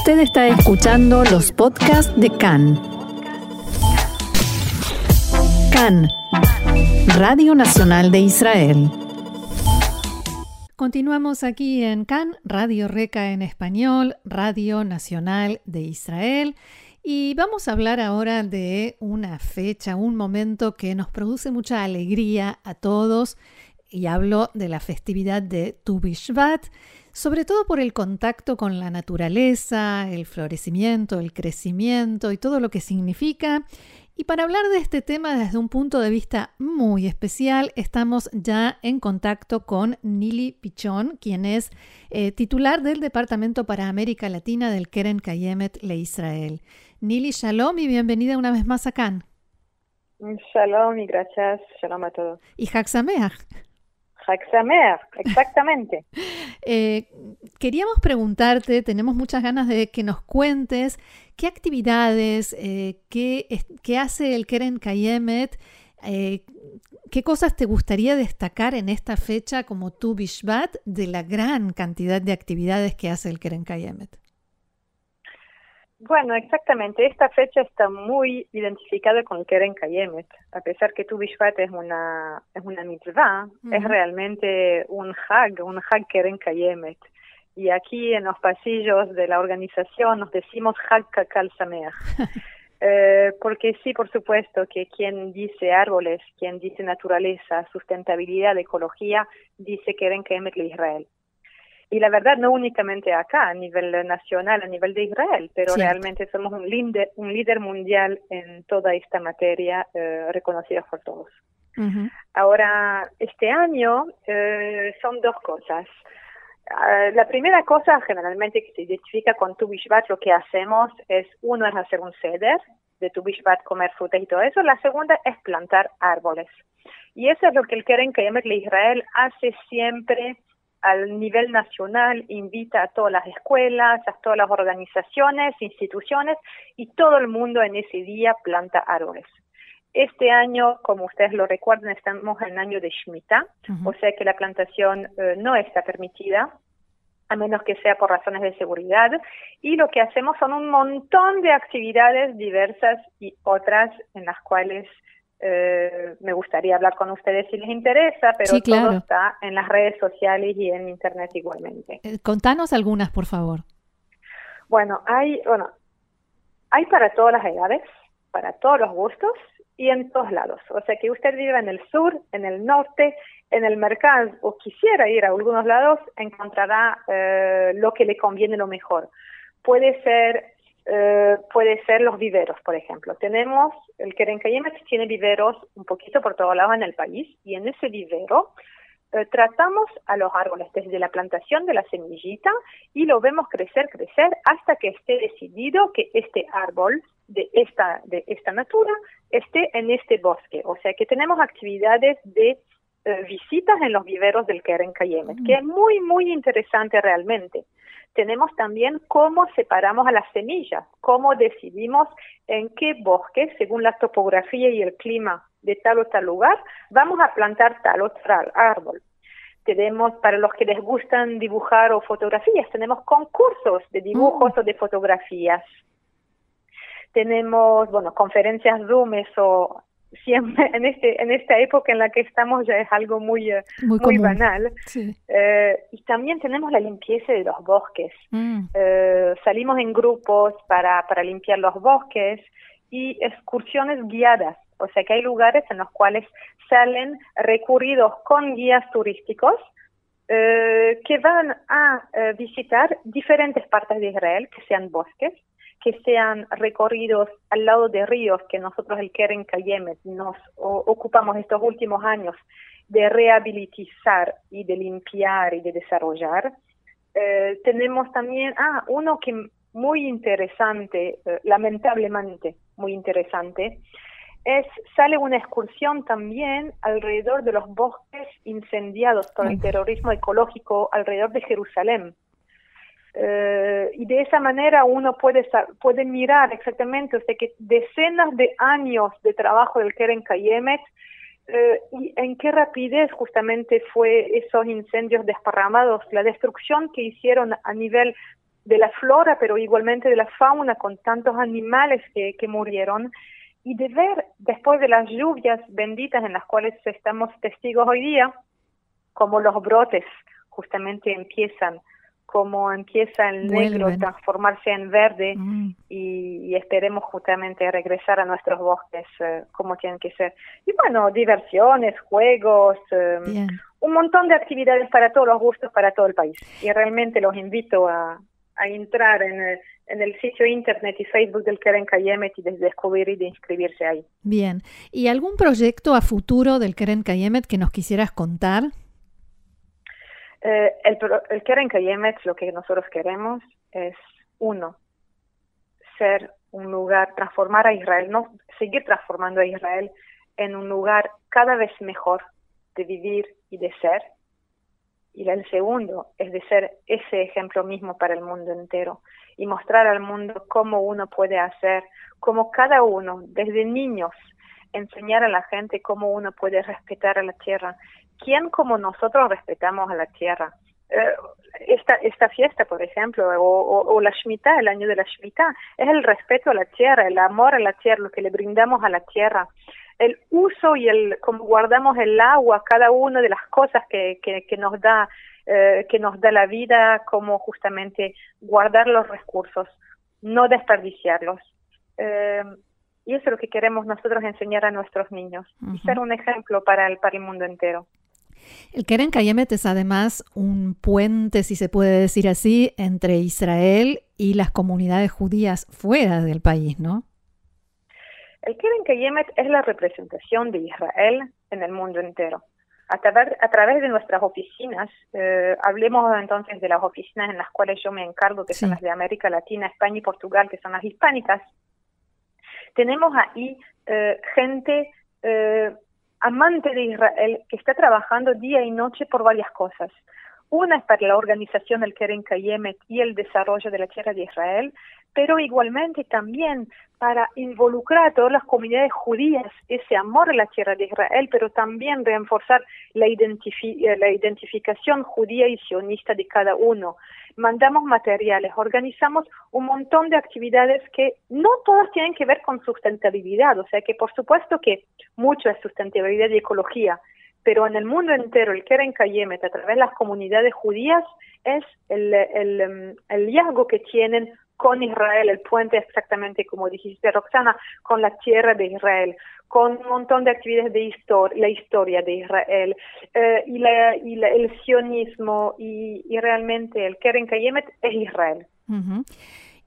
Usted está escuchando los podcasts de CAN. CAN, Radio Nacional de Israel. Continuamos aquí en CAN, Radio Reca en español, Radio Nacional de Israel. Y vamos a hablar ahora de una fecha, un momento que nos produce mucha alegría a todos. Y hablo de la festividad de Tu Bishvat sobre todo por el contacto con la naturaleza, el florecimiento, el crecimiento y todo lo que significa. Y para hablar de este tema desde un punto de vista muy especial, estamos ya en contacto con Nili Pichón, quien es eh, titular del Departamento para América Latina del Keren Kayemet Le Israel. Nili, shalom y bienvenida una vez más acá. Shalom y gracias. Shalom a todos. Y Haxameach exactamente. Eh, queríamos preguntarte, tenemos muchas ganas de que nos cuentes qué actividades, eh, qué, hace el Keren Kayemet, eh, qué cosas te gustaría destacar en esta fecha como tu Bishvat de la gran cantidad de actividades que hace el Keren Kayemet. Bueno, exactamente. Esta fecha está muy identificada con Keren Kayemet. A pesar que tu Bishvat es una, es una mitzvah, es realmente un hag, un hag Keren Kayemet. Y aquí en los pasillos de la organización nos decimos hag kakal sameach. eh, porque sí, por supuesto, que quien dice árboles, quien dice naturaleza, sustentabilidad, ecología, dice Keren Kayemet de Israel y la verdad no únicamente acá, a nivel nacional, a nivel de Israel, pero realmente somos un líder, un líder mundial en toda esta materia eh, reconocida por todos. Ahora, este año eh, son dos cosas. Ah, la primera cosa generalmente que se identifica con tu Bishvat, lo que hacemos es, uno es hacer un ceder, de tu Bishvat comer frutas y todo eso, la segunda es plantar árboles. Y eso es lo que el Keren Kayemet de Israel hace siempre al nivel nacional invita a todas las escuelas, a todas las organizaciones, instituciones y todo el mundo en ese día planta árboles. Este año, como ustedes lo recuerdan, estamos en el año de Shemitah, o sea que la plantación eh, no está permitida, a menos que sea por razones de seguridad. Y lo que hacemos son un montón de actividades diversas y otras en las cuales eh, me gustaría hablar con ustedes si les interesa, pero todo está en las redes sociales y en internet igualmente. Eh, contanos algunas, por favor. Bueno, hay, bueno, hay para todas las edades, para todos los gustos y en todos lados. O sea que usted vive en el sur, en el norte, en el mercado o quisiera ir a algunos lados, encontrará eh, lo que le conviene lo mejor. Puede ser eh, puede ser los viveros, por ejemplo. Tenemos, el Keren tiene viveros un poquito por todos lados en el país y en ese vivero eh, tratamos a los árboles desde la plantación de la semillita y lo vemos crecer, crecer hasta que esté decidido que este árbol de esta, de esta natura esté en este bosque. O sea que tenemos actividades de eh, visitas en los viveros del Keren Kayemet, que es muy, muy interesante realmente tenemos también cómo separamos a las semillas, cómo decidimos en qué bosque, según la topografía y el clima de tal o tal lugar, vamos a plantar tal o tal árbol. Tenemos, para los que les gustan dibujar o fotografías, tenemos concursos de dibujos mm. o de fotografías. Tenemos, bueno, conferencias Zoom o siempre en este en esta época en la que estamos ya es algo muy eh, muy, banal. Eh, y también tenemos la limpieza de los bosques. Mm. eh, salimos en grupos para para limpiar los bosques y excursiones guiadas. O sea que hay lugares en los cuales salen recurridos con guías turísticos que van a visitar diferentes partes de Israel que sean bosques que sean recorridos al lado de ríos que nosotros el Keren Kayemet nos ocupamos estos últimos años de rehabilitar y de limpiar y de desarrollar. Eh, tenemos también, ah, uno que muy interesante, eh, lamentablemente muy interesante, es sale una excursión también alrededor de los bosques incendiados por el terrorismo ecológico alrededor de Jerusalén. Eh, y de esa manera uno puede, puede mirar exactamente, o sea, que decenas de años de trabajo del Keren Kayemet eh, y en qué rapidez justamente fue esos incendios desparramados, la destrucción que hicieron a nivel de la flora, pero igualmente de la fauna, con tantos animales que, que murieron, y de ver después de las lluvias benditas en las cuales estamos testigos hoy día, como los brotes justamente empiezan, como empieza el negro a transformarse en verde mm. y, esperemos justamente regresar a nuestros bosques eh, como tienen que ser. Y bueno, diversiones, juegos, em, un montón de actividades para todos los gustos, para todo el país. Y realmente los invito a, a entrar en el, en el sitio internet y Facebook del Keren Kayemet y de descubrir y de inscribirse ahí. Bien. ¿Y algún proyecto a futuro del Keren Kayemet que nos quisieras contar? Eh, el, el Keren Kayemet, lo que nosotros queremos es, uno, ser un lugar, transformar a Israel, no seguir transformando a Israel en un lugar cada vez mejor de vivir y de ser, y el segundo es de ser ese ejemplo mismo para el mundo entero y mostrar al mundo cómo uno puede hacer, cómo cada uno, desde niños, enseñar a la gente cómo uno puede respetar a la tierra. ¿Quién como nosotros respetamos a la tierra? Eh, esta, esta fiesta, por ejemplo, o, o, la Shemitah, el año de la Shemitah, es el respeto a la tierra, el amor a la tierra, lo que le brindamos a la tierra el uso y el cómo guardamos el agua, cada una de las cosas que, que, nos da eh, que nos da la vida, como justamente guardar los recursos, no desperdiciarlos. Eh, y eso es lo que queremos nosotros enseñar a nuestros niños y ser un ejemplo para el, para el mundo entero. El Keren Kayemet es además un puente, si se puede decir así, entre Israel y las comunidades judías fuera del país, ¿no? El Keren Kayemet es la representación de Israel en el mundo entero. A través, a través de nuestras oficinas, eh, hablemos entonces de las oficinas en las cuales yo me encargo, que son las de América Latina, España y Portugal, que son las hispánicas, tenemos ahí eh, gente eh, amante de Israel que está trabajando día y noche por varias cosas. Una es para la organización del Keren Kayemet y el desarrollo de la tierra de Israel, pero igualmente también para involucrar a todas las comunidades judías ese amor a la tierra de Israel, pero también reforzar la, eh, la identificación judía y sionista de cada uno. Mandamos materiales, organizamos un montón de actividades que no todas tienen que ver con sustentabilidad, o sea que por supuesto que mucho es sustentabilidad y ecología, pero en el mundo entero el Keren Kayemet a través de las comunidades judías es el, el, em, que tienen con Israel, el puente exactamente como dijiste Roxana, con la tierra de Israel, con un montón de actividades de historia, la historia de Israel eh, y, la, y el sionismo y, realmente el Keren Kayemet es Israel.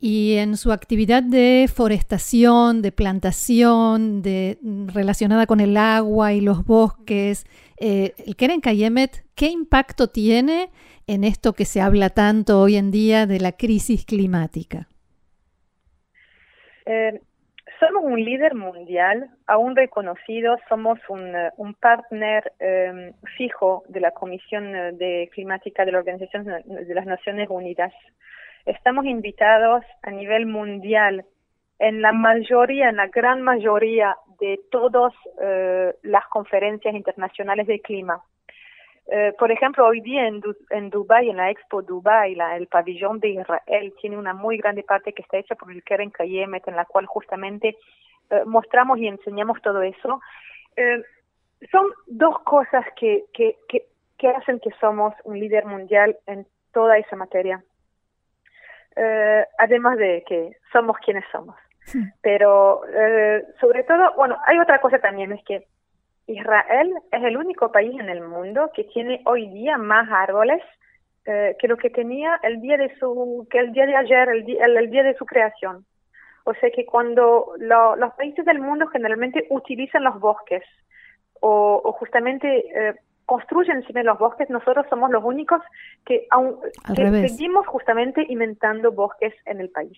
Y en su actividad de forestación, de plantación, de, relacionada con el agua y los bosques, eh, el Keren Kayemet, ¿qué impacto tiene en esto que se habla tanto hoy en día de la crisis climática? Eh, somos un líder mundial, aún reconocido, somos un, eh, partner em, fijo de la Comisión de Climática de la Organización de las Naciones Unidas. Estamos invitados a nivel mundial en la mayoría, en la gran mayoría de todas eh, las conferencias internacionales de clima. Eh, por ejemplo, hoy día en, en Dubái, en la Expo Dubai, el pabellón de Israel tiene una muy grande parte que está hecha por el Keren Kayemet, en la cual justamente eh, mostramos y enseñamos todo eso. son dos cosas que, que, que, hacen que somos un líder mundial en toda esa materia. Eh, además de que somos quienes somos. Pero eh, sobre todo, bueno, hay otra cosa también, es que Israel es el único país en el mundo que tiene hoy día más árboles eh, que lo que tenía el día de su, que el día de ayer, el día, el, día de su creación. O sea que cuando los países del mundo generalmente utilizan los bosques o, o justamente construyen encima de los bosques, nosotros somos los únicos que, aún, seguimos justamente inventando bosques en el país.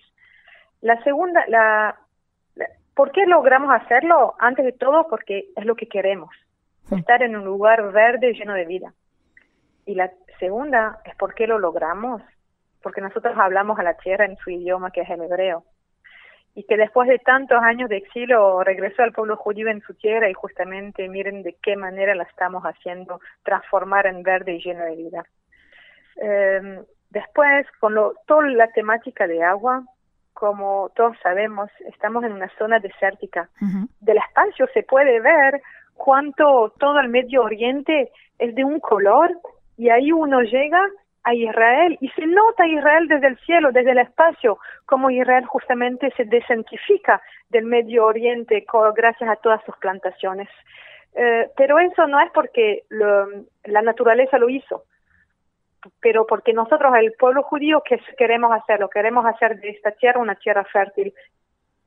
La segunda, la, ¿por qué logramos hacerlo? Antes de todo, porque es lo que queremos, estar en un lugar verde lleno de vida. Y la segunda es por qué lo logramos, porque nosotros hablamos a la tierra en su idioma que es el hebreo y que después de tantos años de exilio regresó al pueblo judío en su tierra y justamente miren de qué manera la estamos haciendo transformar en verde y lleno de vida. Em, Después, con lo, toda la temática de agua, como todos sabemos, estamos en una zona desértica. Del espacio se puede ver cuánto todo el Medio Oriente es de un color y ahí uno llega a Israel y se nota Israel desde el cielo, desde el espacio, como Israel justamente se desantifica del Medio Oriente gracias a todas sus plantaciones. Eh, pero eso no es porque la naturaleza lo hizo, pero porque nosotros, el pueblo judío, que queremos hacerlo, queremos hacer de esta tierra una tierra fértil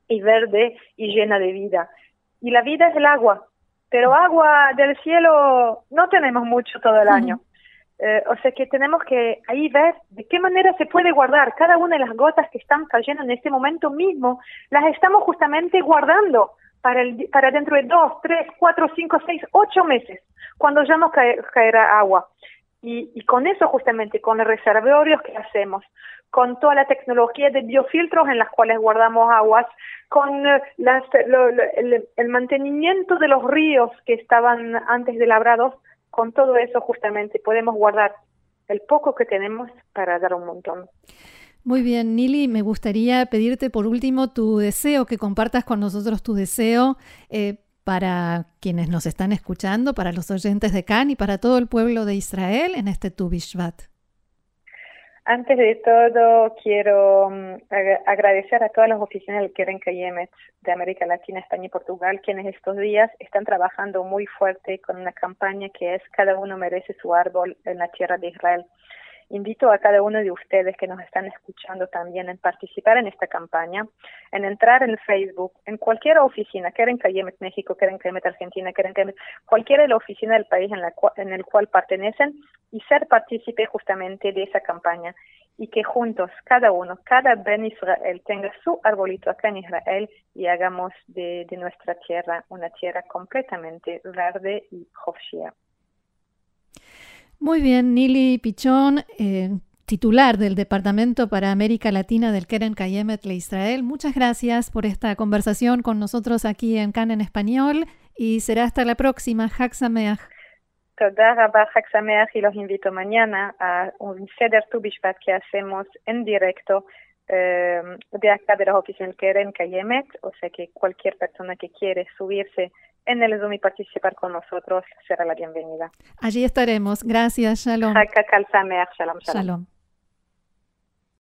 y verde y llena de vida. Y la vida es el agua, pero agua del cielo no tenemos mucho todo el año. Eh, o sea que tenemos que ahí ver de qué manera se puede guardar cada una de las gotas que están cayendo en este momento mismo, las estamos justamente guardando para, el, para dentro de dos, tres, cuatro, cinco, seis, ocho meses, cuando ya no caerá agua. Y, y, con eso justamente, con los reservorios que hacemos, con toda la tecnología de biofiltros en las cuales guardamos aguas, con eh, las, el, el, mantenimiento de los ríos que estaban antes de labrados, con todo eso justamente podemos guardar el poco que tenemos para dar un montón. Muy bien, Nili, me gustaría pedirte por último tu deseo, que compartas con nosotros tu deseo eh, para quienes nos están escuchando, para los oyentes de Cannes y para todo el pueblo de Israel en este Tu Bishvat. Antes de todo, quiero mm, agradecer a todas las oficinas del Keren Kayemet de América Latina, España y Portugal, quienes estos días están trabajando muy fuerte con una campaña que es Cada uno merece su árbol en la tierra de Israel. Invito a cada uno de ustedes que nos están escuchando también en participar en esta campaña, en entrar en Facebook, en cualquier oficina, que en Cayemet México, que en Cayemet Argentina, que en cualquiera de la oficina del país en, la en el cual pertenecen y ser partícipe justamente de esa campaña y que juntos, cada uno, cada Ben Israel tenga su arbolito acá en Israel y hagamos de, de nuestra tierra una tierra completamente verde y jofshia. Muy bien, Nili Pichón, eh, titular del Departamento para América Latina del Keren Kayemet Le Israel. Muchas gracias por esta conversación con nosotros aquí en CAN en español y será hasta la próxima. Hag Sameach. Toda Rabba y los invito mañana a un Seder Tubishvat que hacemos en directo eh, de acá de la oficina Keren Kayemet, o sea que cualquier persona que quiere subirse en el Zoom y participar con nosotros será la bienvenida. Allí estaremos. Gracias. Shalom. Shalom. Shalom.